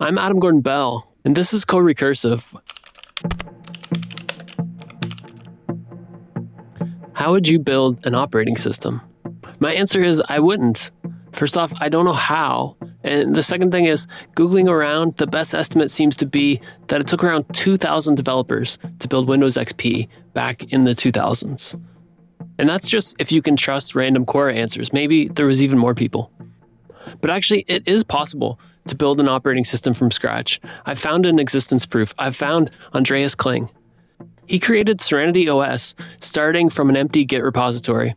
I'm Adam Gordon Bell, and this is CoRecursive. How would you build an operating system? My answer is I wouldn't. First off, I don't know how. And the second thing is, Googling around, the best estimate seems to be that it took around 2,000 developers to build Windows XP back in the 2000s. And that's just if you can trust random Quora answers. Maybe there was even more people. But actually, it is possible to build an operating system from scratch. I've found an existence proof. I've found Andreas Kling. He created Serenity OS starting from an empty Git repository.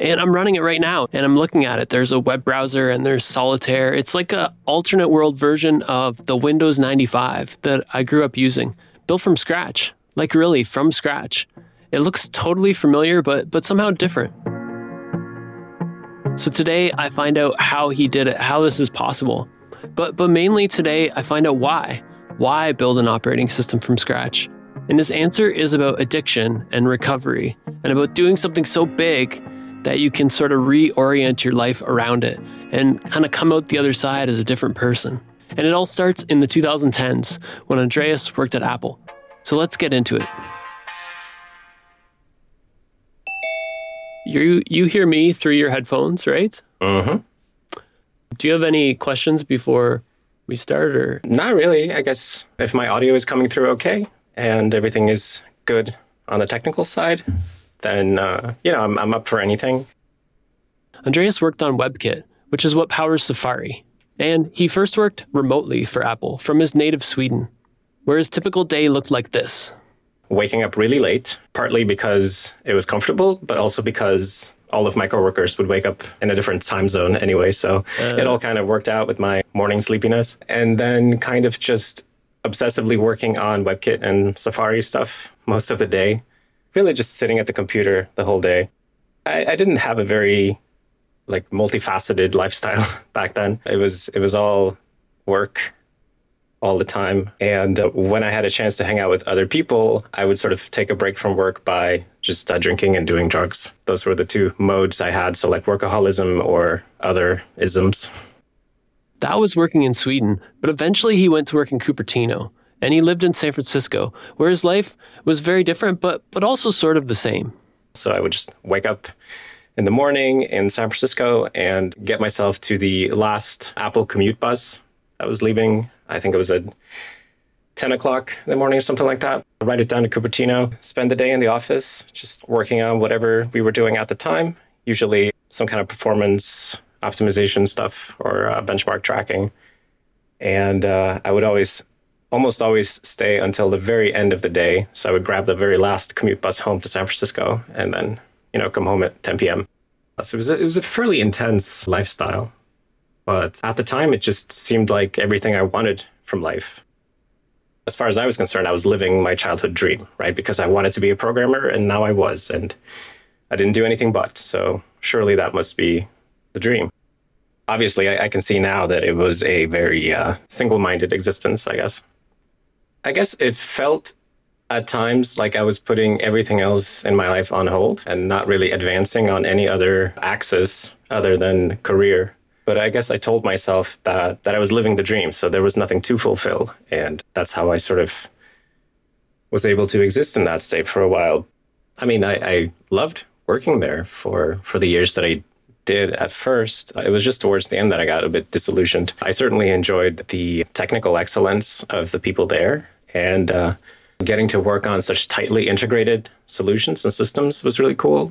And I'm running it right now and I'm looking at it. There's a web browser and there's Solitaire. It's like a alternate world version of the Windows 95 that I grew up using, built from scratch. Like really from scratch. It looks totally familiar but but somehow different. So today I find out how he did it, how this is possible. But but mainly today I find out why. Why build an operating system from scratch? And his answer is about addiction and recovery and about doing something so big that you can sort of reorient your life around it and kind of come out the other side as a different person. And it all starts in the 2010s when Andreas worked at Apple. So let's get into it. You you hear me through your headphones, right? Mm-hmm. Do you have any questions before we start or Not really. I guess if my audio is coming through okay and everything is good on the technical side, then uh, you know I'm, I'm up for anything. Andreas worked on WebKit, which is what powers Safari. And he first worked remotely for Apple from his native Sweden, where his typical day looked like this. Waking up really late, partly because it was comfortable, but also because all of my coworkers would wake up in a different time zone anyway. So it all kind of worked out with my morning sleepiness. And then kind of just obsessively working on WebKit and Safari stuff most of the day. Really just sitting at the computer the whole day. I, I didn't have a very like multifaceted lifestyle back then. It was it was all work all the time. And uh, when I had a chance to hang out with other people, I would sort of take a break from work by just uh, drinking and doing drugs. Those were the two modes I had. So, like workaholism or other isms. That was working in Sweden, but eventually he went to work in Cupertino, and he lived in San Francisco, where his life was very different, but, but also sort of the same. So, I would just wake up in the morning in San Francisco and get myself to the last Apple commute bus that was leaving. I think it was at 10 o'clock in the morning or something like that. Write it down to Cupertino, spend the day in the office, just working on whatever we were doing at the time, usually some kind of performance optimization stuff or uh, benchmark tracking. And uh, I would always, almost always stay until the very end of the day. So I would grab the very last commute bus home to San Francisco and then, you know, come home at 10 p.m. So it was a, it was a fairly intense lifestyle. But at the time, it just seemed like everything I wanted from life. As far as I was concerned, I was living my childhood dream, right? Because I wanted to be a programmer, and now I was, and I didn't do anything but. So surely that must be the dream. Obviously, I, I can see now that it was a very uh, single minded existence, I guess. I guess it felt at times like I was putting everything else in my life on hold and not really advancing on any other axis other than career but I guess I told myself that that I was living the dream, so there was nothing to fulfill, and that's how I sort of was able to exist in that state for a while. I mean, I, I loved working there for for the years that I did at first. It was just towards the end that I got a bit disillusioned. I certainly enjoyed the technical excellence of the people there, and uh, getting to work on such tightly integrated solutions and systems was really cool.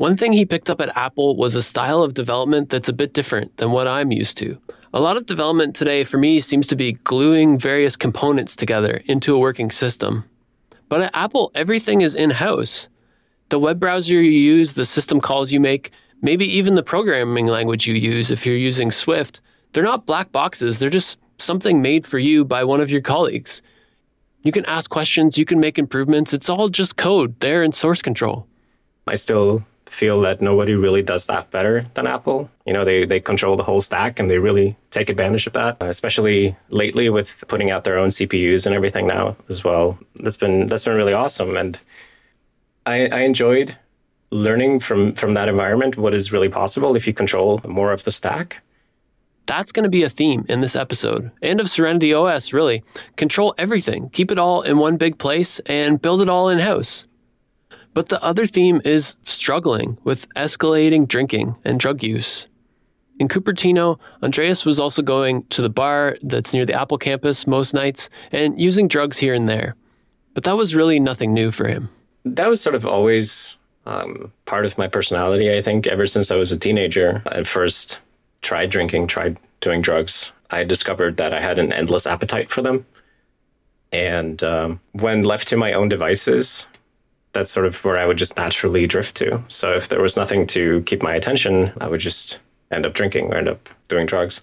One thing he picked up at Apple was a style of development that's a bit different than what I'm used to. A lot of development today for me seems to be gluing various components together into a working system. But at Apple, everything is in house. The web browser you use, the system calls you make, maybe even the programming language you use if you're using Swift, they're not black boxes, they're just something made for you by one of your colleagues. You can ask questions, you can make improvements, it's all just code there in source control. I still feel that nobody really does that better than Apple. You know, they, they control the whole stack and they really take advantage of that, especially lately with putting out their own CPUs and everything now as well. That's been that's been really awesome. And I, I enjoyed learning from from that environment what is really possible if you control more of the stack. That's going to be a theme in this episode and of Serenity OS, really. Control everything, keep it all in one big place, and build it all in house. But the other theme is struggling with escalating drinking and drug use. In Cupertino, Andreas was also going to the bar that's near the Apple campus most nights and using drugs here and there. But that was really nothing new for him. That was sort of always um, part of my personality, I think, ever since I was a teenager. I first tried drinking, tried doing drugs. I discovered that I had an endless appetite for them. And um, when left to my own devices, that's sort of where I would just naturally drift to. So if there was nothing to keep my attention, I would just end up drinking or end up doing drugs.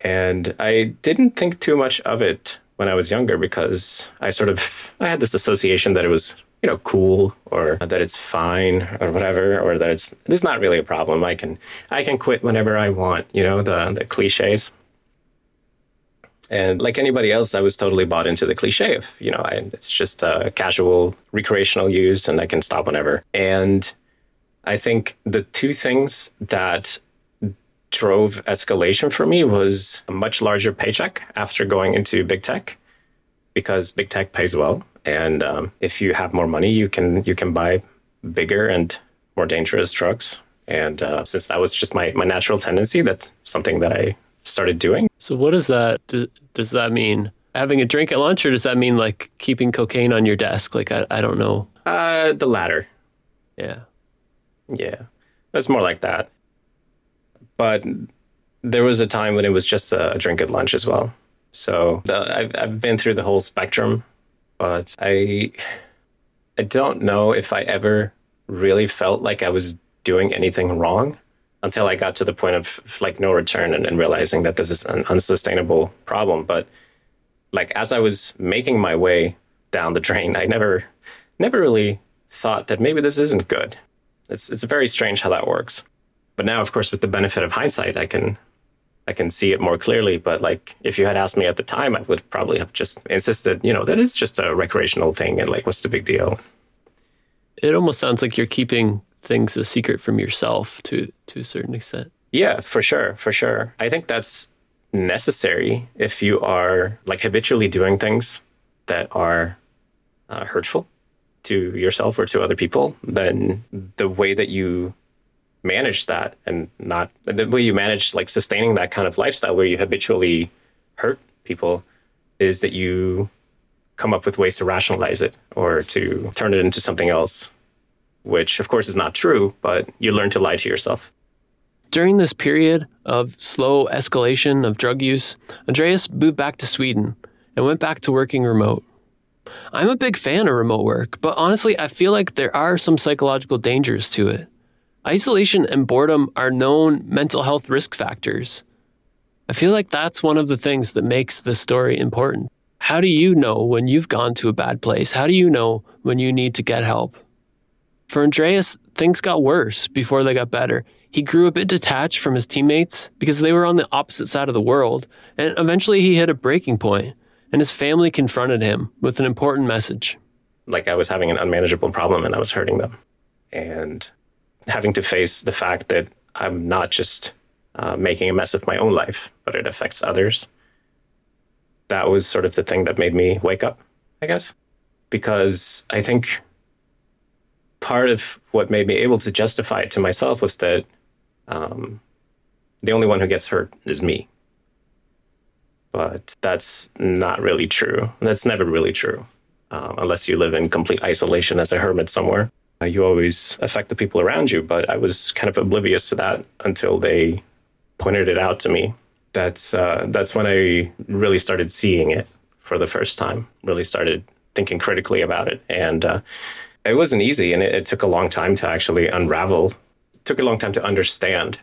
And I didn't think too much of it when I was younger because I sort of I had this association that it was you know cool or that it's fine or whatever or that it's it's not really a problem. I can I can quit whenever I want. You know the the cliches. And like anybody else, I was totally bought into the cliche of, you know, I, it's just a casual recreational use and I can stop whenever. And I think the two things that drove escalation for me was a much larger paycheck after going into big tech because big tech pays well. And um, if you have more money, you can you can buy bigger and more dangerous drugs. And uh, since that was just my, my natural tendency, that's something that I started doing. So what does that do, does that mean? Having a drink at lunch, or does that mean like keeping cocaine on your desk? Like I, I don't know. Uh, the latter. Yeah. Yeah, it's more like that. But there was a time when it was just a, drink at lunch as well. So the, I've I've been through the whole spectrum, but I I don't know if I ever really felt like I was doing anything wrong until I got to the point of like no return and, and realizing that this is an unsustainable problem. But like as I was making my way down the drain, I never never really thought that maybe this isn't good. It's it's very strange how that works. But now, of course, with the benefit of hindsight, I can I can see it more clearly. But like if you had asked me at the time, I would probably have just insisted, you know, that it's just a recreational thing and like what's the big deal? It almost sounds like you're keeping things a secret from yourself to to a certain extent. Yeah, for sure, for sure. I think that's necessary if you are like habitually doing things that are uh, hurtful to yourself or to other people. Then the way that you manage that and not the way you manage like sustaining that kind of lifestyle where you habitually hurt people is that you come up with ways to rationalize it or to turn it into something else which of course is not true, but you learn to lie to yourself. During this period of slow escalation of drug use, Andreas moved back to Sweden and went back to working remote. I'm a big fan of remote work, but honestly, I feel like there are some psychological dangers to it. Isolation and boredom are known mental health risk factors. I feel like that's one of the things that makes this story important. How do you know when you've gone to a bad place? How do you know when you need to get help? For Andreas, things got worse before they got better. He grew a bit detached from his teammates because they were on the opposite side of the world, and eventually he hit a breaking point, and his family confronted him with an important message. Like I was having an unmanageable problem and I was hurting them. And having to face the fact that I'm not just uh, making a mess of my own life, but it affects others. That was sort of the thing that made me wake up, I guess. Because I think part of what made me able to justify it to myself was that um, the only one who gets hurt is me. But that's not really true. That's never really true, um, unless you live in complete isolation as a hermit somewhere. Uh, you always affect the people around you, but I was kind of oblivious to that until they pointed it out to me. That's uh, that's when I really started seeing it for the first time. Really started thinking critically about it, and uh, it wasn't easy and it, it, took a long time to actually unravel. It took a long time to understand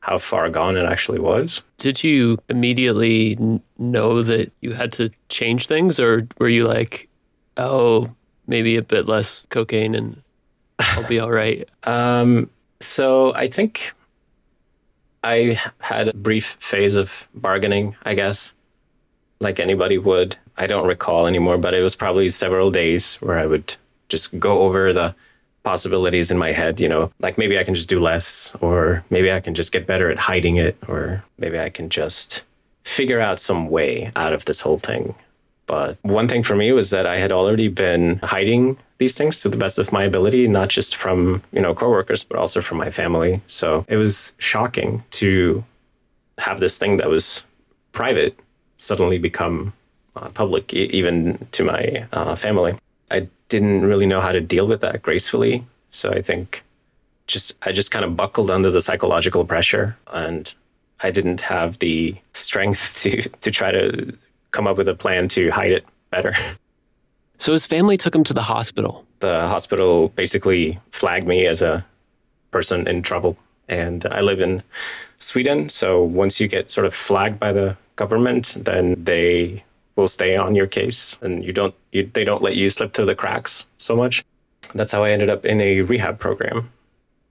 how far gone it actually was. Did you immediately know that you had to change things or were you like, oh, maybe a bit less cocaine and I'll be all right? um, so I think I had a brief phase of bargaining, I guess, like anybody would. I don't recall anymore, but it was probably several days where I would just go over the possibilities in my head, you know, like maybe I can just do less, or maybe I can just get better at hiding it, or maybe I can just figure out some way out of this whole thing. But one thing for me was that I had already been hiding these things to the best of my ability, not just from, you know, coworkers, but also from my family. So it was shocking to have this thing that was private suddenly become uh, public, e- even to my uh, family. Didn't really know how to deal with that gracefully. So I think just I just kind of buckled under the psychological pressure and I didn't have the strength to to try to come up with a plan to hide it better. So his family took him to the hospital. The hospital basically flagged me as a person in trouble and I live in Sweden, so once you get sort of flagged by the government, then they will stay on your case and you don't you, they don't let you slip through the cracks so much. That's how I ended up in a rehab program.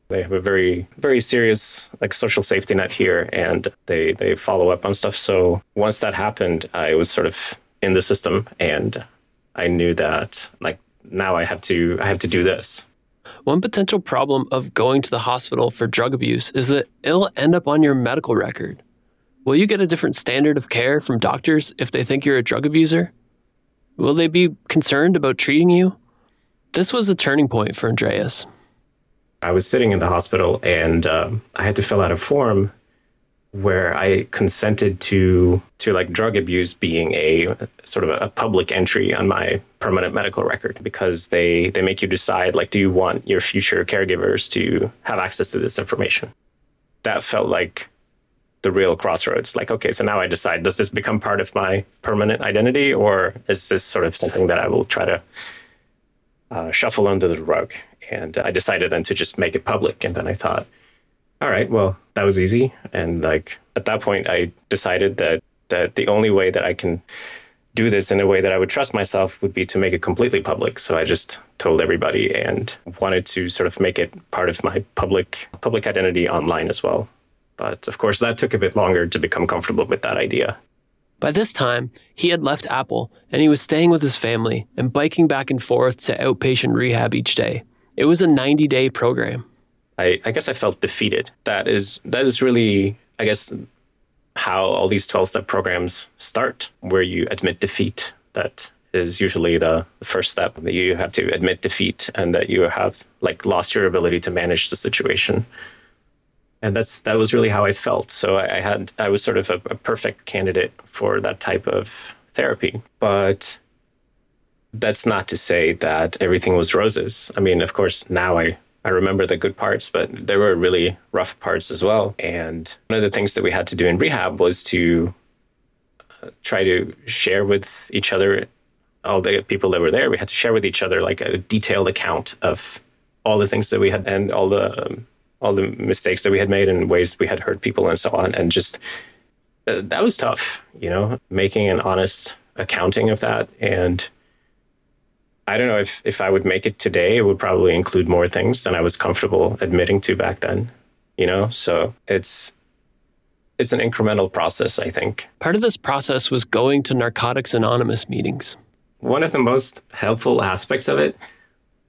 They have a very very serious like social safety net here and they they follow up on stuff. So once that happened, I was sort of in the system and I knew that like now I have to I have to do this. One potential problem of going to the hospital for drug abuse is that it'll end up on your medical record. Will you get a different standard of care from doctors if they think you're a drug abuser? Will they be concerned about treating you? This was a turning point for Andreas. I was sitting in the hospital and um, I had to fill out a form where I consented to to like drug abuse being a sort of a public entry on my permanent medical record because they they make you decide like do you want your future caregivers to have access to this information. That felt like the real crossroads. Like okay, so now I decide does this become part of my permanent identity or is this sort of something that I will try to uh, shuffle under the rug? And I decided then to just make it public. And then I thought, all right, well, that was easy. And like at that point, I decided that that the only way that I can do this in a way that I would trust myself would be to make it completely public. So I just told everybody and wanted to sort of make it part of my public public identity online as well. But of course, that took a bit longer to become comfortable with that idea. By this time, he had left Apple and he was staying with his family and biking back and forth to outpatient rehab each day. It was a 90 day program. I, I guess I felt defeated. That is that is really, I guess, how all these 12 step programs start, where you admit defeat. That is usually the first step that you have to admit defeat and that you have like lost your ability to manage the situation. And that's that was really how I felt. So I, had I was sort of a, a perfect candidate for that type of therapy. But that's not to say that everything was roses. I mean, of course, now I I remember the good parts, but there were really rough parts as well. And one of the things that we had to do in rehab was to uh, try to share with each other, all the people that were there, we had to share with each other like a detailed account of all the things that we had and all the um, all the mistakes that we had made and ways we had hurt people and so on. And just uh, that was tough, you know, making an honest accounting of that and I don't know if, if I would make it today, it would probably include more things than I was comfortable admitting to back then. You know, so it's it's an incremental process, I think. Part of this process was going to Narcotics Anonymous meetings. One of the most helpful aspects of it,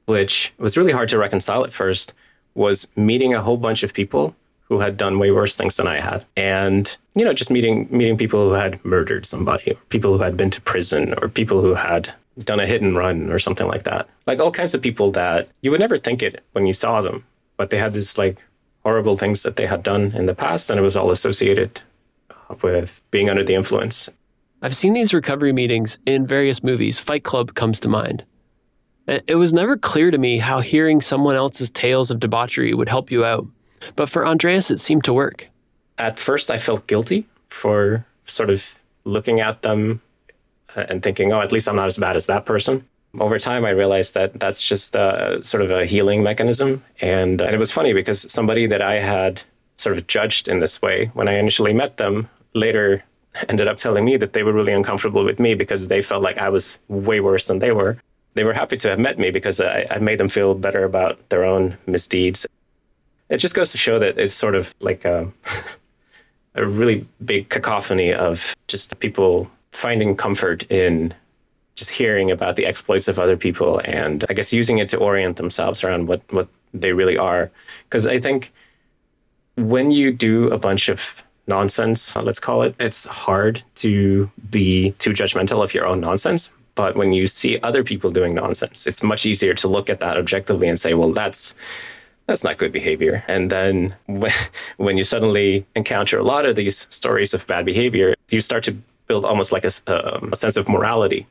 which was really hard to reconcile at first, was meeting a whole bunch of people who had done way worse things than I had. And, you know, just meeting meeting people who had murdered somebody, or people who had been to prison, or people who had done a hit and run or something like that. Like all kinds of people that you would never think it when you saw them, but they had this like horrible things that they had done in the past, and it was all associated with being under the influence. I've seen these recovery meetings in various movies. Fight Club comes to mind. It was never clear to me how hearing someone else's tales of debauchery would help you out. But for Andreas, it seemed to work. At first, I felt guilty for sort of looking at them uh, and thinking, oh, at least I'm not as bad as that person. Over time, I realized that that's just a, sort of a healing mechanism. And, and it was funny because somebody that I had sort of judged in this way when I initially met them later ended up telling me that they were really uncomfortable with me because they felt like I was way worse than they were. They were happy to have met me because I, I made them feel better about their own misdeeds. It just goes to show that it's sort of like a, a really big cacophony of just people finding comfort in just hearing about the exploits of other people and I guess using it to orient themselves around what, what they really are. Because I think when you do a bunch of nonsense, let's call it, it's hard to be too judgmental of your own nonsense. But when you see other people doing nonsense, it's much easier to look at that objectively and say, well, that's that's not good behavior. And then when, when you suddenly encounter a lot of these stories of bad behavior, you start to build almost like a, um, a sense of morality.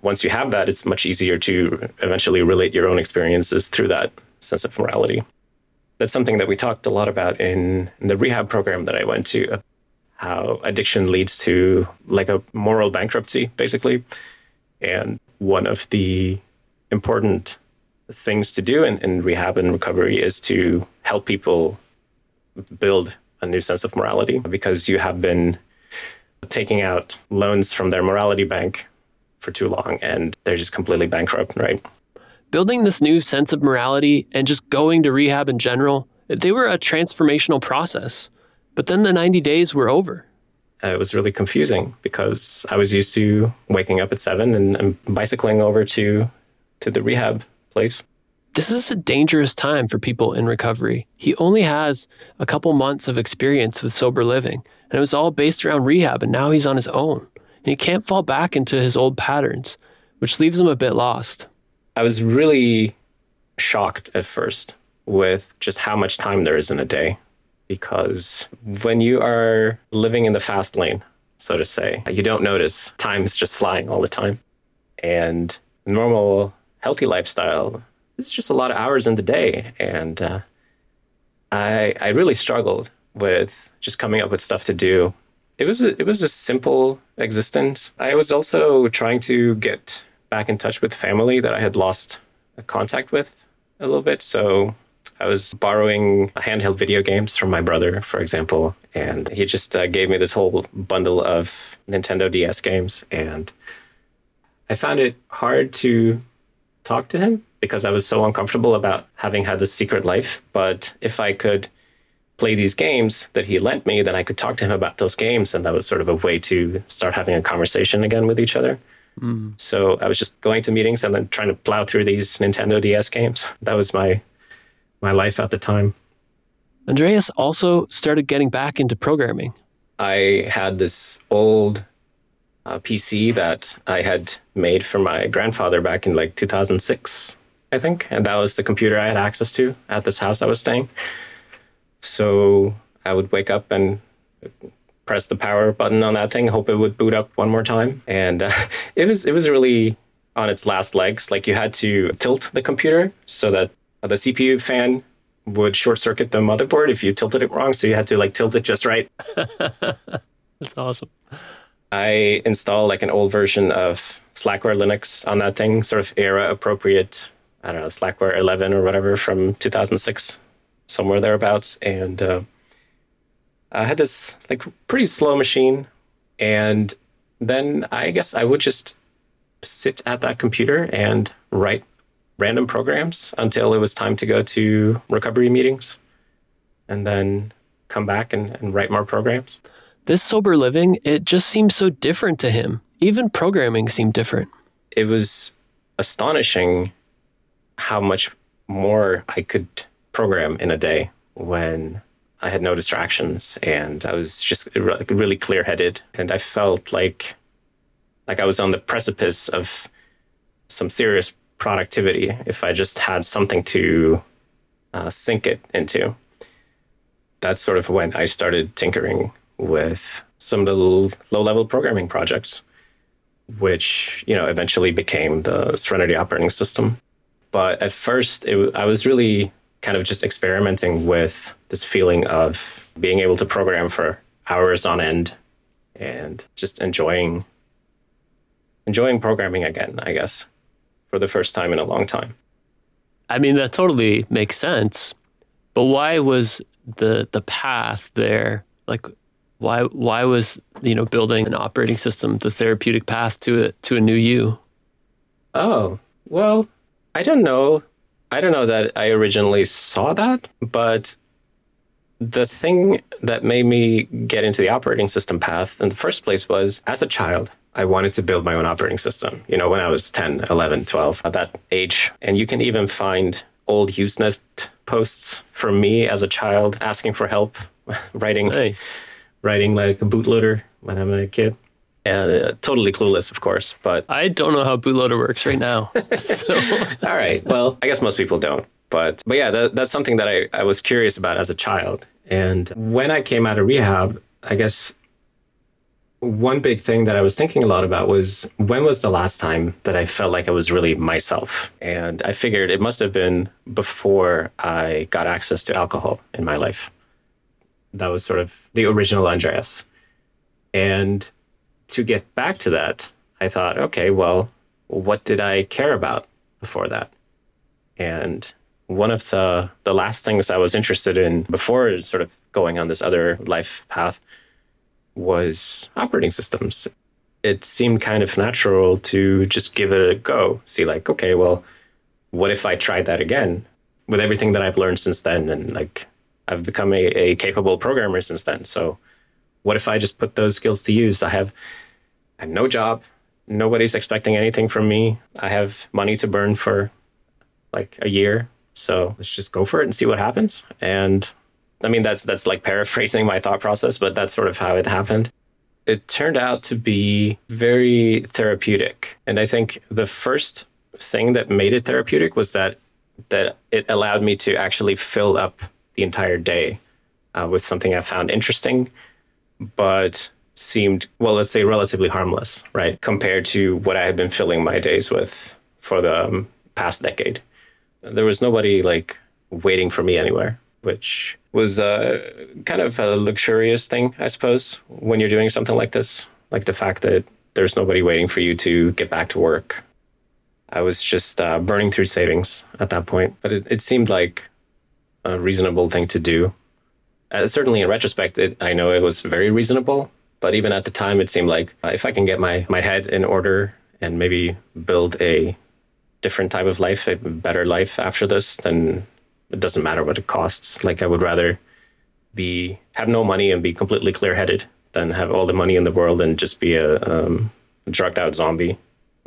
Once you have that, it's much easier to eventually relate your own experiences through that sense of morality. That's something that we talked a lot about in, in the rehab program that I went to, how addiction leads to like a moral bankruptcy, basically. And one of the important things to do in, in rehab and recovery is to help people build a new sense of morality because you have been taking out loans from their morality bank for too long and they're just completely bankrupt, right? Building this new sense of morality and just going to rehab in general, they were a transformational process. But then the 90 days were over. Uh, it was really confusing because I was used to waking up at seven and, and bicycling over to to the rehab place. This is a dangerous time for people in recovery. He only has a couple months of experience with sober living, and it was all based around rehab, and now he's on his own. And he can't fall back into his old patterns, which leaves him a bit lost. I was really shocked at first with just how much time there is in a day. Because when you are living in the fast lane, so to say, you don't notice time is just flying all the time. And normal healthy lifestyle it's just a lot of hours in the day, and uh, I I really struggled with just coming up with stuff to do. It was a, it was a simple existence. I was also trying to get back in touch with family that I had lost contact with a little bit. So I was borrowing handheld video games from my brother, for example, and he just uh, gave me this whole bundle of Nintendo DS games, and I found it hard to talk to him because I was so uncomfortable about having had this secret life. But if I could play these games that he lent me, then I could talk to him about those games. And that was sort of a way to start having a conversation again with each other. Mm. So I was just going to meetings and then trying to plow through these Nintendo DS games. That was my my life at the time. Andreas also started getting back into programming. I had this old uh, PC that I had made for my grandfather back in like 2006, I think. And that was the computer I had access to at this house I was staying. So I would wake up and press the power button on that thing, hope it would boot up one more time. And uh, it was it was really on its last legs. Like you had to tilt the computer so that the CPU fan would short circuit the motherboard if you tilted it wrong. So you had to like tilt it just right. That's awesome. I installed like an old version of Slackware Linux on that thing, sort of era appropriate. I don't know, Slackware 11 or whatever from 2006, somewhere thereabouts. And uh, I had this like pretty slow machine. And then I guess I would just sit at that computer and write random programs until it was time to go to recovery meetings and then come back and, and write more programs. This sober living, it just seemed so different to him. Even programming seemed different. It was astonishing how much more I could program in a day when I had no distractions and I was just really clear headed. And I felt like like I was on the precipice of some serious productivity if I just had something to uh, sink it into. That's sort of when I started tinkering with some of the low level programming projects, which, you know, eventually became the Serenity operating system. But at first, it, I was really kind of just experimenting with this feeling of being able to program for hours on end and just enjoying enjoying programming again, I guess, for the first time in a long time. I mean, that totally makes sense. But why was the the path there? Like why why was you know building an operating system the therapeutic path to a, to a new you? Oh well, I don't know. I don't know that I originally saw that, but the thing that made me get into the operating system path in the first place was as a child, I wanted to build my own operating system, you know, when I was 10, 11, 12, at that age. And you can even find old Usenet posts from me as a child asking for help writing Nice. writing like a bootloader when I'm a kid. And uh, totally clueless, of course, but I don't know how bootloader works right now. so all right. Well, I guess most people don't. But but yeah, that, that's something that I, I was curious about as a child. And when I came out of rehab, I guess one big thing that I was thinking a lot about was when was the last time that I felt like I was really myself? And I figured it must have been before I got access to alcohol in my life. That was sort of the original Andreas. And to get back to that, I thought, okay, well, what did I care about before that? And one of the the last things I was interested in before sort of going on this other life path was operating systems. It seemed kind of natural to just give it a go. See, like, okay, well, what if I tried that again with everything that I've learned since then? And like, I've become a, a capable programmer since then. So, what if I just put those skills to use? I have, I have no job. Nobody's expecting anything from me. I have money to burn for like a year. So let's just go for it and see what happens. And I mean, that's that's like paraphrasing my thought process, but that's sort of how it happened. It turned out to be very therapeutic, and I think the first thing that made it therapeutic was that that it allowed me to actually fill up the entire day uh, with something I found interesting, but seemed well, let's say, relatively harmless, right, compared to what I had been filling my days with for the um, past decade. There was nobody like waiting for me anywhere, which was uh, kind of a luxurious thing, I suppose, when you're doing something like this. Like the fact that there's nobody waiting for you to get back to work. I was just uh, burning through savings at that point, but it, it seemed like a reasonable thing to do. Uh, certainly, in retrospect, it, I know it was very reasonable, but even at the time, it seemed like uh, if I can get my, my head in order and maybe build a different type of life, a better life after this, then it doesn't matter what it costs. Like I would rather be have no money and be completely clear headed than have all the money in the world and just be a um, drugged out zombie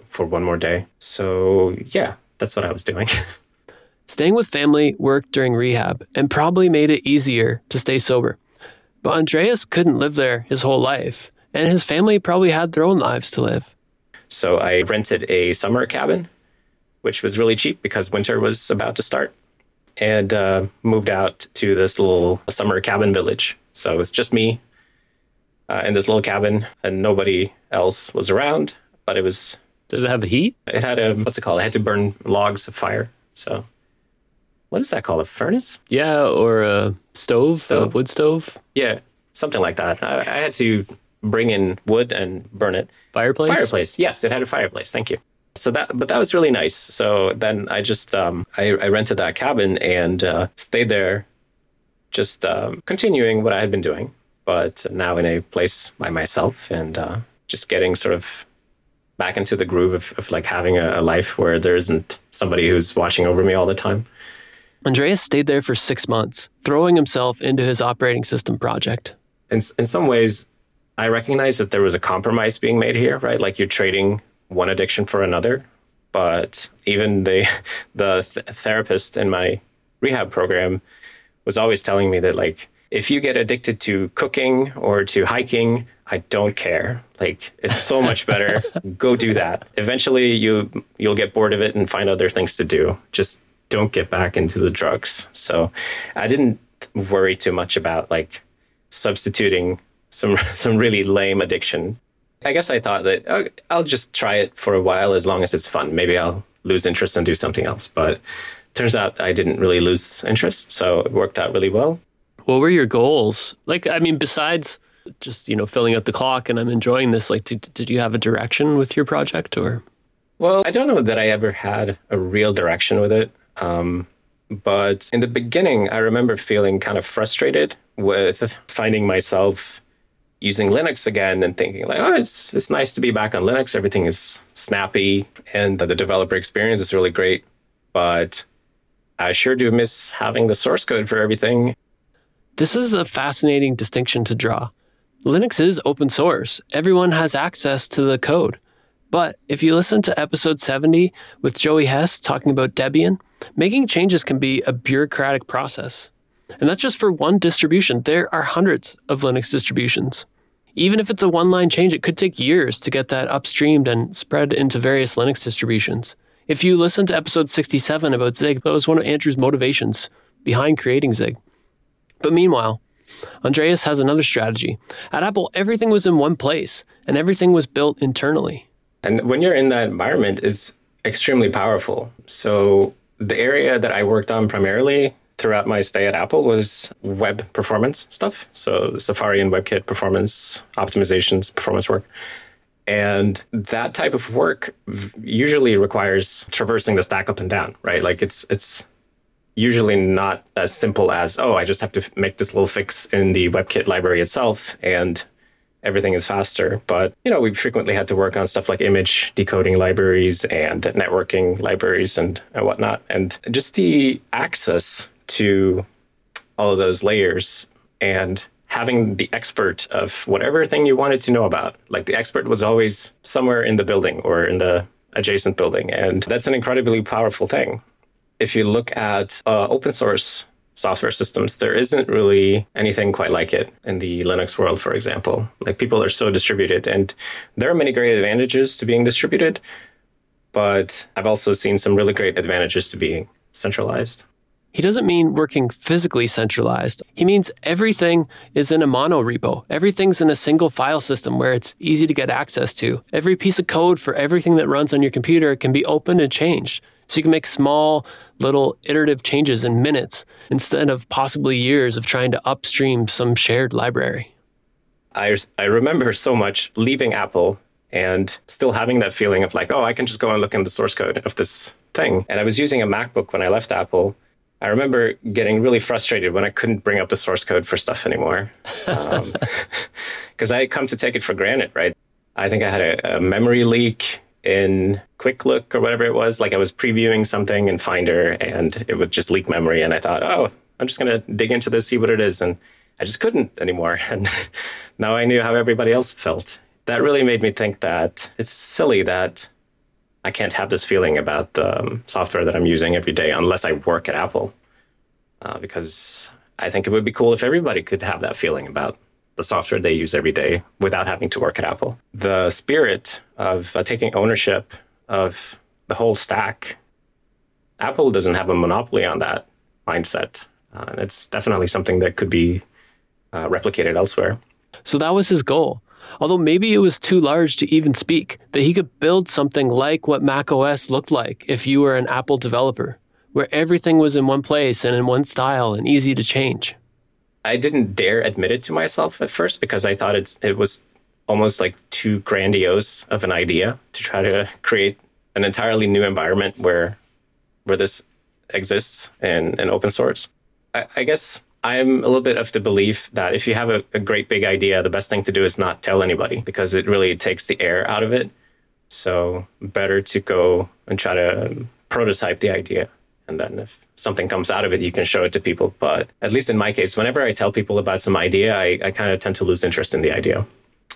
for one more day. So yeah, that's what I was doing. Staying with family worked during rehab and probably made it easier to stay sober. But Andreas couldn't live there his whole life, and his family probably had their own lives to live. so I rented a summer cabin, which was really cheap because winter was about to start, and uh, moved out to this little summer cabin village. So it was just me uh, in this little cabin, and nobody else was around. But it was Did it have a heat? it had a what's it called? I had to burn logs of fire. So what is that called? A furnace? Yeah, or a stove, a Stove. wood stove, Yeah, something like that. I, I had to bring in wood and burn it. fireplace. Fireplace. Yes, it had a fireplace. Thank you. So that, but that was really nice. So then I just, um, I, I rented that cabin and uh, stayed there, just um, continuing what I had been doing, but now in a place by myself and uh, just getting sort of back into the groove of, of like having a, a life where there isn't somebody who's watching over me all the time. Andreas stayed there for six months, throwing himself into his operating system project. in in some ways, I recognize that there was a compromise being made here, right? Like you're trading one addiction for another. But even the the th- therapist in my rehab program was always telling me that like if you get addicted to cooking or to hiking, I don't care. Like it's so much better. Go do that. Eventually you you'll get bored of it and find other things to do. Just don't get back into the drugs. So I didn't worry too much about like substituting some some really lame addiction. I guess I thought that oh, I'll just try it for a while as long as it's fun. Maybe I'll lose interest and do something else. But turns out I didn't really lose interest, so it worked out really well. What were your goals? Like, I mean, besides just, you know, filling out the clock and I'm enjoying this, like, did, did you have a direction with your project or? Well, I don't know that I ever had a real direction with it. Um, but in the beginning, I remember feeling kind of frustrated with finding myself using Linux again and thinking like, oh, it's it's nice to be back on Linux. Everything is snappy and the developer experience is really great. But I sure do miss having the source code for everything. This is a fascinating distinction to draw. Linux is open source. Everyone has access to the code. But if you listen to episode 70 with Joey Hess talking about Debian, making changes can be a bureaucratic process. And that's just for one distribution. There are hundreds of Linux distributions. Even if it's a one line change, it could take years to get that upstreamed and spread into various Linux distributions. If you listen to episode 67 about Zig, that was one of Andrew's motivations behind creating Zig. But meanwhile, Andreas has another strategy. At Apple, everything was in one place and everything was built internally. And when you're in that environment is extremely powerful. So the area that I worked on primarily throughout my stay at Apple was web performance stuff. So Safari and WebKit performance optimizations, performance work. And that type of work usually requires traversing the stack up and down, right? Like it's it's usually not as simple as, oh, I just have to make this little fix in the WebKit library itself and everything is faster. But, you know, we frequently had to work on stuff like image decoding libraries and networking libraries and, and whatnot. And just the access to all of those layers and having the expert of whatever thing you wanted to know about. Like the expert was always somewhere in the building or in the adjacent building. And that's an incredibly powerful thing if you look at uh, open source software systems, there isn't really anything quite like it in the Linux world, for example. Like people are so distributed, and there are many great advantages to being distributed, but I've also seen some really great advantages to being centralized. He doesn't mean working physically centralized. He means everything is in a mono repo. Everything's in a single file system where it's easy to get access to. Every piece of code for everything that runs on your computer can be opened and changed. So you can make small, little iterative changes in minutes instead of possibly years of trying to upstream some shared library. I, I remember so much leaving Apple and still having that feeling of like, oh, I can just go and look in the source code of this thing. And I was using a MacBook when I left Apple. I remember getting really frustrated when I couldn't bring up the source code for stuff anymore. Because um, I come to take it for granted, right? I think I had a, a memory leak in Quick Look or whatever it was. Like I was previewing something in Finder and it would just leak memory. And I thought, oh, I'm just going to dig into this, see what it is. And I just couldn't anymore. And now I knew how everybody else felt. That really made me think that it's silly that I can't have this feeling about the um, software that I'm using every day unless I work at Apple. Uh, because I think it would be cool if everybody could have that feeling about the software they use every day without having to work at Apple. The spirit of uh, taking ownership of the whole stack, Apple doesn't have a monopoly on that mindset. Uh, and it's definitely something that could be uh, replicated elsewhere. So that was his goal. Although maybe it was too large to even speak, that he could build something like what Mac OS looked like if you were an Apple developer, where everything was in one place and in one style and easy to change. I didn't dare admit it to myself at first because I thought it's it was almost like too grandiose of an idea to try to create an entirely new environment where where this exists in, in open source. I, I guess I'm a little bit of the belief that if you have a, a, great big idea, the best thing to do is not tell anybody because it really takes the air out of it. So better to go and try to prototype the idea. And then if something comes out of it you can show it to people. But at least in my case whenever i tell people about some idea i, I kind of tend to lose interest in the idea.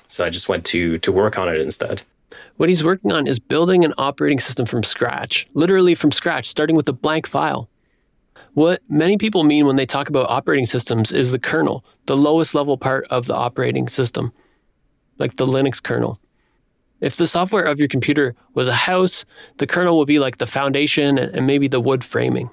So i just went to to work on it instead. What he's working on is building an operating system from scratch literally from scratch starting with a blank file what many people mean when they talk about operating systems is the kernel the lowest level part of the operating system like the linux kernel if the software of your computer was a house, the kernel would be like the foundation and maybe the wood framing.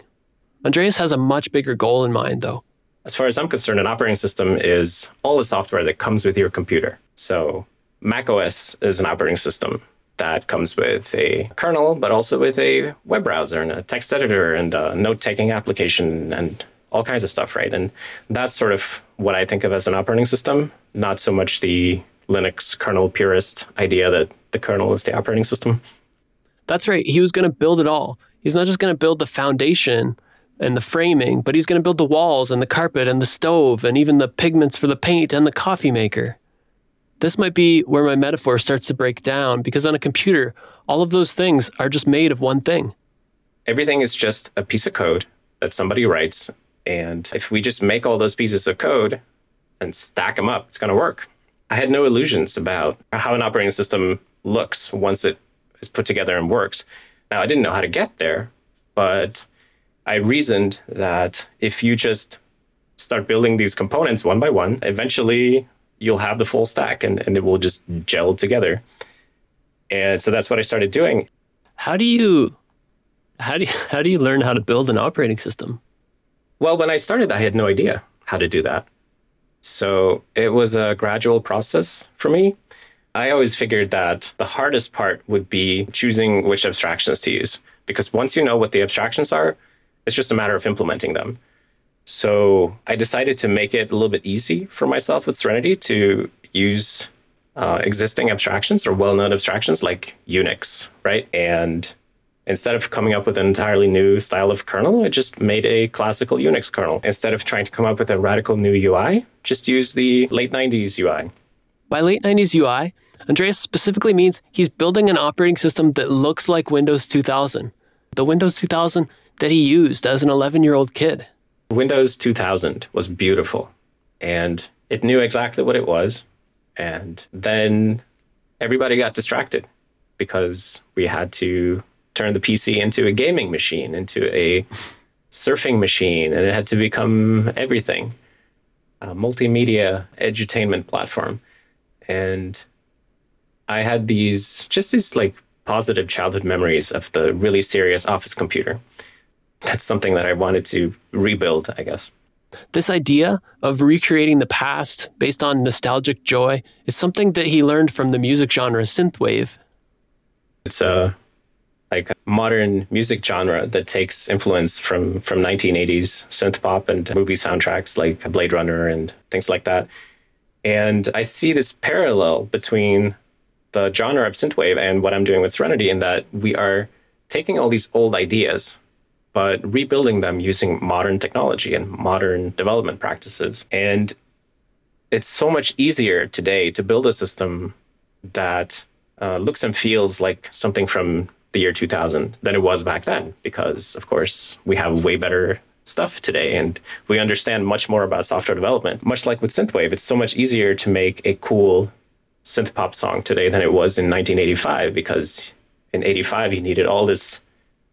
Andreas has a much bigger goal in mind, though. As far as I'm concerned, an operating system is all the software that comes with your computer. So, macOS is an operating system that comes with a kernel, but also with a web browser and a text editor and a note taking application and all kinds of stuff, right? And that's sort of what I think of as an operating system, not so much the Linux kernel purist idea that the kernel is the operating system. That's right. He was going to build it all. He's not just going to build the foundation and the framing, but he's going to build the walls and the carpet and the stove and even the pigments for the paint and the coffee maker. This might be where my metaphor starts to break down because on a computer, all of those things are just made of one thing. Everything is just a piece of code that somebody writes. And if we just make all those pieces of code and stack them up, it's going to work. I had no illusions about how an operating system looks once it is put together and works. Now, I didn't know how to get there, but I reasoned that if you just start building these components one by one, eventually you'll have the full stack and, and it will just gel together. And so that's what I started doing. How do you how do you, how do you learn how to build an operating system? Well, when I started, I had no idea how to do that. So it was a gradual process for me. I always figured that the hardest part would be choosing which abstractions to use. Because once you know what the abstractions are, it's just a matter of implementing them. So I decided to make it a little bit easy for myself with Serenity to use uh, existing abstractions or well known abstractions like Unix, right? And instead of coming up with an entirely new style of kernel, I just made a classical Unix kernel. Instead of trying to come up with a radical new UI, just use the late 90s UI. By late 90s UI, Andreas specifically means he's building an operating system that looks like Windows 2000, the Windows 2000 that he used as an 11 year old kid. Windows 2000 was beautiful and it knew exactly what it was. And then everybody got distracted because we had to turn the PC into a gaming machine, into a surfing machine, and it had to become everything a multimedia edutainment platform. And I had these just these like positive childhood memories of the really serious office computer that's something that I wanted to rebuild, I guess. This idea of recreating the past based on nostalgic joy is something that he learned from the music genre synthwave. It's a like modern music genre that takes influence from from 1980s synth pop and movie soundtracks like Blade Runner and things like that. And I see this parallel between the genre of synthwave and what I'm doing with Serenity in that we are taking all these old ideas but rebuilding them using modern technology and modern development practices. And it's so much easier today to build a system that uh, looks and feels like something from the year 2000 than it was back then, because of course we have way better stuff today and we understand much more about software development. Much like with Synthwave, it's so much easier to make a cool synth pop song today than it was in 1985 because in 85 you needed all this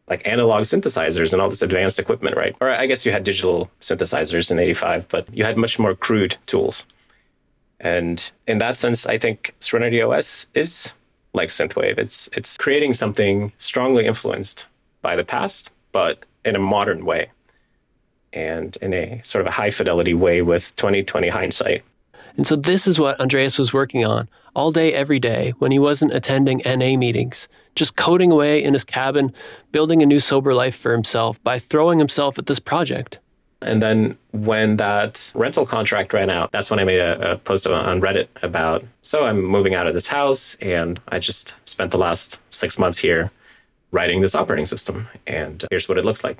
like analog synthesizers and all this advanced equipment, right? Or I guess you had digital synthesizers in 85, but you had much more crude tools. And in that sense, I think Serenity OS is like synthwave. It's it's creating something strongly influenced by the past, but in a modern way. And in a sort of a high fidelity way with 2020 hindsight. And so this is what Andreas was working on all day, every day when he wasn't attending NA meetings, just coding away in his cabin, building a new sober life for himself by throwing himself at this project. And then when that rental contract ran out, that's when I made a, a, post on Reddit about so I'm moving out of this house and I just spent the last six months here writing this operating system. And here's what it looks like.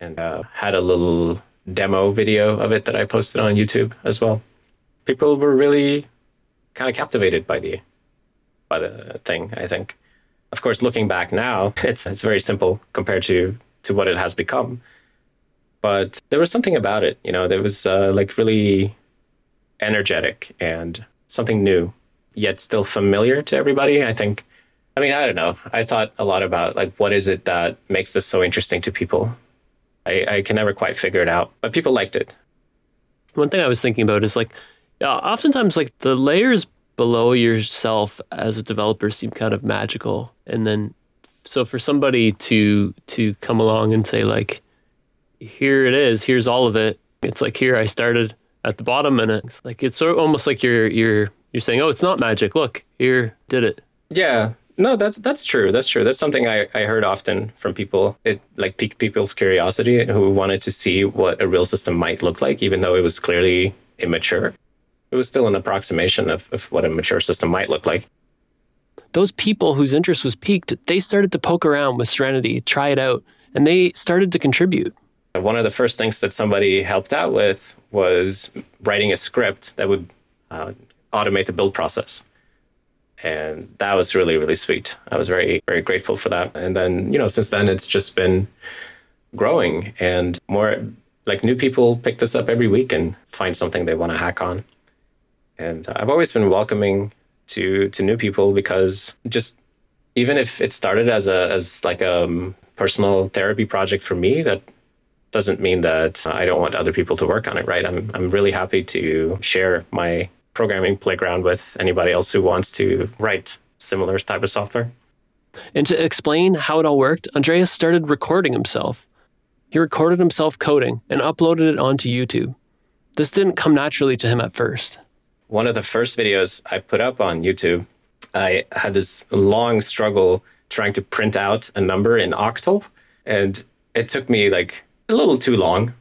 And uh, had a little demo video of it that I posted on YouTube as well. People were really kind of captivated by the by the thing. I think, of course, looking back now, it's it's very simple compared to to what it has become. But there was something about it, you know, that was uh, like really energetic and something new, yet still familiar to everybody. I think. I mean, I don't know. I thought a lot about like what is it that makes this so interesting to people. I, I can never quite figure it out, but people liked it. One thing I was thinking about is like oftentimes like the layers below yourself as a developer seem kind of magical, and then so for somebody to to come along and say like, here it is, here's all of it. It's like here I started at the bottom, and it's like it's sort of almost like you're you're you're saying, oh, it's not magic. Look, here did it. Yeah, no, that's that's true. That's true. That's something I, I heard often from people. It like piqued people's curiosity who wanted to see what a real system might look like, even though it was clearly immature it was still an approximation of, of what a mature system might look like. Those people whose interest was piqued, they started to poke around with Serenity, try it out, and they started to contribute. One of the first things that somebody helped out with was writing a script that would uh, automate the build process. And that was really, really sweet. I was very, very grateful for that. And then, you know, since then, it's just been growing and more like new people pick this up every week and find something they want to hack on And I've always been welcoming to to new people because just even if it started as a as like a um, personal therapy project for me, that doesn't mean that I don't want other people to work on it, right? I'm I'm really happy to share my programming playground with anybody else who wants to write similar type of software. And to explain how it all worked, Andreas started recording himself. He recorded himself coding and uploaded it onto YouTube. This didn't come naturally to him at first. One of the first videos I put up on YouTube, I had this long struggle trying to print out a number in Octal, and it took me like a little too long.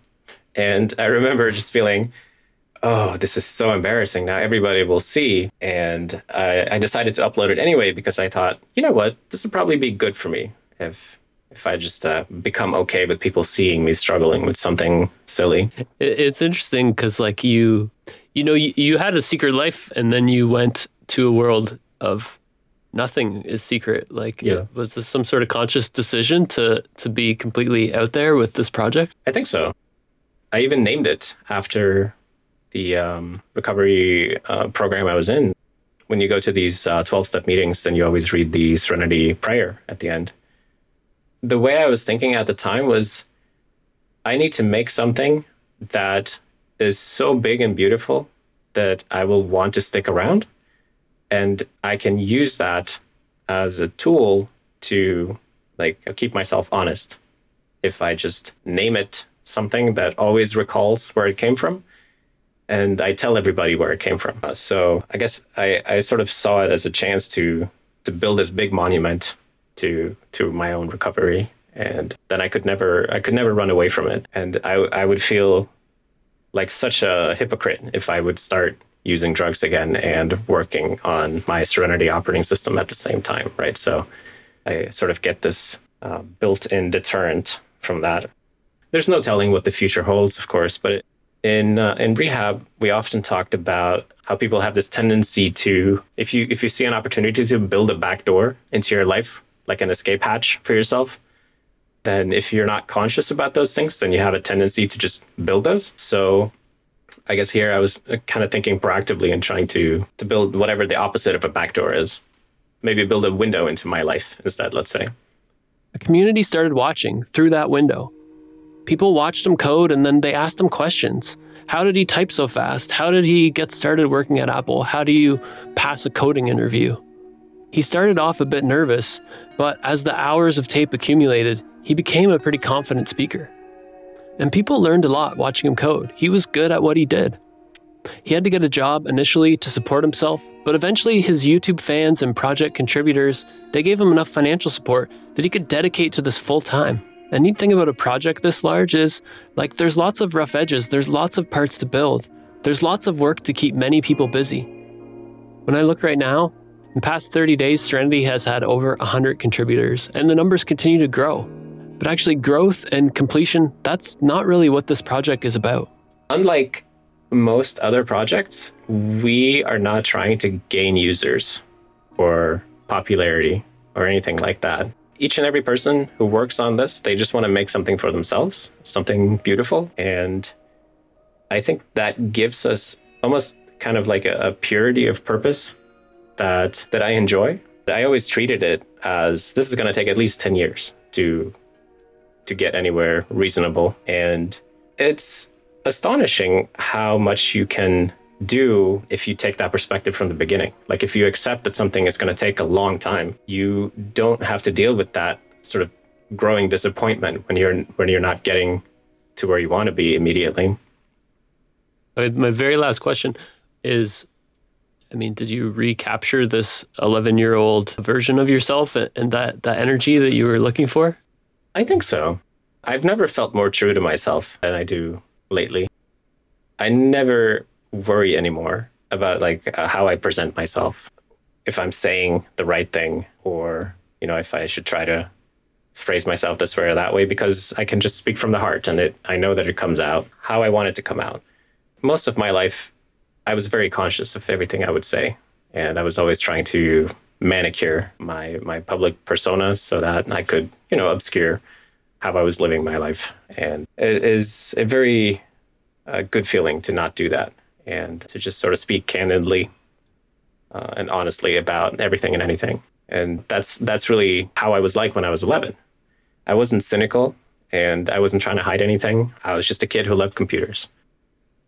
And I remember just feeling, oh, this is so embarrassing. Now everybody will see. And I, I, decided to upload it anyway because I thought, you know what, this would probably be good for me if if I just uh, become okay with people seeing me struggling with something silly. It's interesting because like you, you know, you, you had a secret life and then you went to a world of nothing is secret. Like, yeah. was this some sort of conscious decision to to be completely out there with this project? I think so. I even named it after the um, recovery uh, program I was in. When you go to these uh, 12 step meetings, then you always read the Serenity Prayer at the end. The way I was thinking at the time was I need to make something that is so big and beautiful that I will want to stick around. And I can use that as a tool to like keep myself honest. If I just name it something that always recalls where it came from, and I tell everybody where it came from. Uh, so I guess I, I sort of saw it as a chance to to build this big monument to to my own recovery, and then I could never I could never run away from it, and I I would feel like such a hypocrite if I would start using drugs again and working on my Serenity operating system at the same time, right? So I sort of get this uh, built-in deterrent from that. There's no telling what the future holds, of course, but in uh, in rehab, we often talked about how people have this tendency to, if you if you see an opportunity to build a back door into your life, like an escape hatch for yourself, then if you're not conscious about those things, then you have a tendency to just build those. So I guess here I was uh, kind of thinking proactively and trying to to build whatever the opposite of a back door is. Maybe build a window into my life instead, let's say. The community started watching through that window. People watched him code and then they asked him questions. How did he type so fast? How did he get started working at Apple? How do you pass a coding interview? He started off a bit nervous, but as the hours of tape accumulated, he became a pretty confident speaker. And people learned a lot watching him code. He was good at what he did. He had to get a job initially to support himself, but eventually his YouTube fans and project contributors, they gave him enough financial support that he could dedicate to this full time. A neat thing about a project this large is like there's lots of rough edges, there's lots of parts to build, there's lots of work to keep many people busy. When I look right now, in the past 30 days, Serenity has had over 100 contributors, and the numbers continue to grow. But actually, growth and completion, that's not really what this project is about. Unlike most other projects, we are not trying to gain users or popularity or anything like that each and every person who works on this, they just want to make something for themselves, something beautiful. And I think that gives us almost kind of like a, a purity of purpose that that I enjoy. I always treated it as this is going to take at least 10 years to to get anywhere reasonable and it's astonishing how much you can do if you take that perspective from the beginning. Like if you accept that something is going to take a long time, you don't have to deal with that sort of growing disappointment when you're when you're not getting to where you want to be immediately. My very last question is I mean, did you recapture this 11 year old version of yourself and that, that energy that you were looking for? I think so. I've never felt more true to myself than I do lately. I never worry anymore about like uh, how I present myself. If I'm saying the right thing or, you know, if I should try to phrase myself this way or that way because I can just speak from the heart and it I know that it comes out how I want it to come out. Most of my life I was very conscious of everything I would say and I was always trying to manicure my my public persona so that I could, you know, obscure how I was living my life. And it is a very uh, good feeling to not do that and to just sort of speak candidly uh, and honestly about everything and anything. And that's that's really how I was like when I was 11. I wasn't cynical and I wasn't trying to hide anything. I was just a kid who loved computers.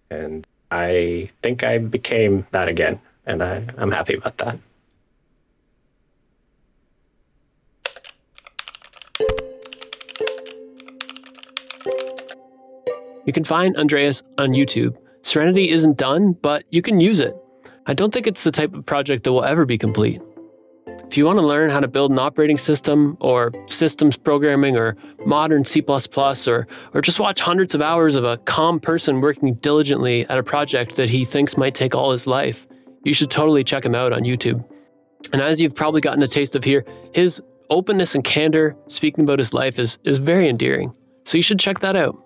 And I think I became that again, and I, I'm happy about that. You can find Andreas on YouTube. Serenity isn't done, but you can use it. I don't think it's the type of project that will ever be complete. If you want to learn how to build an operating system or systems programming or modern C or, or just watch hundreds of hours of a calm person working diligently at a project that he thinks might take all his life, you should totally check him out on YouTube. And as you've probably gotten a taste of here, his openness and candor speaking about his life is, is very endearing. So you should check that out.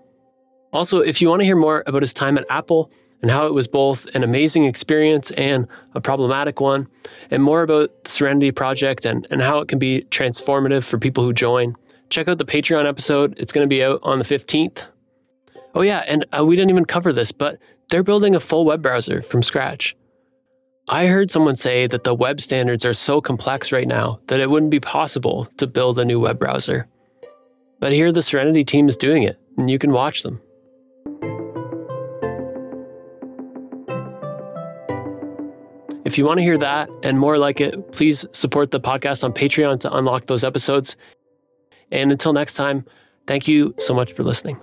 Also, if you want to hear more about his time at Apple and how it was both an amazing experience and a problematic one, and more about the Serenity Project and, and how it can be transformative for people who join, check out the Patreon episode. It's going to be out on the 15th. Oh, yeah, and uh, we didn't even cover this, but they're building a full web browser from scratch. I heard someone say that the web standards are so complex right now that it wouldn't be possible to build a new web browser. But here the Serenity team is doing it, and you can watch them. If you want to hear that and more like it, please support the podcast on Patreon to unlock those episodes. And until next time, thank you so much for listening.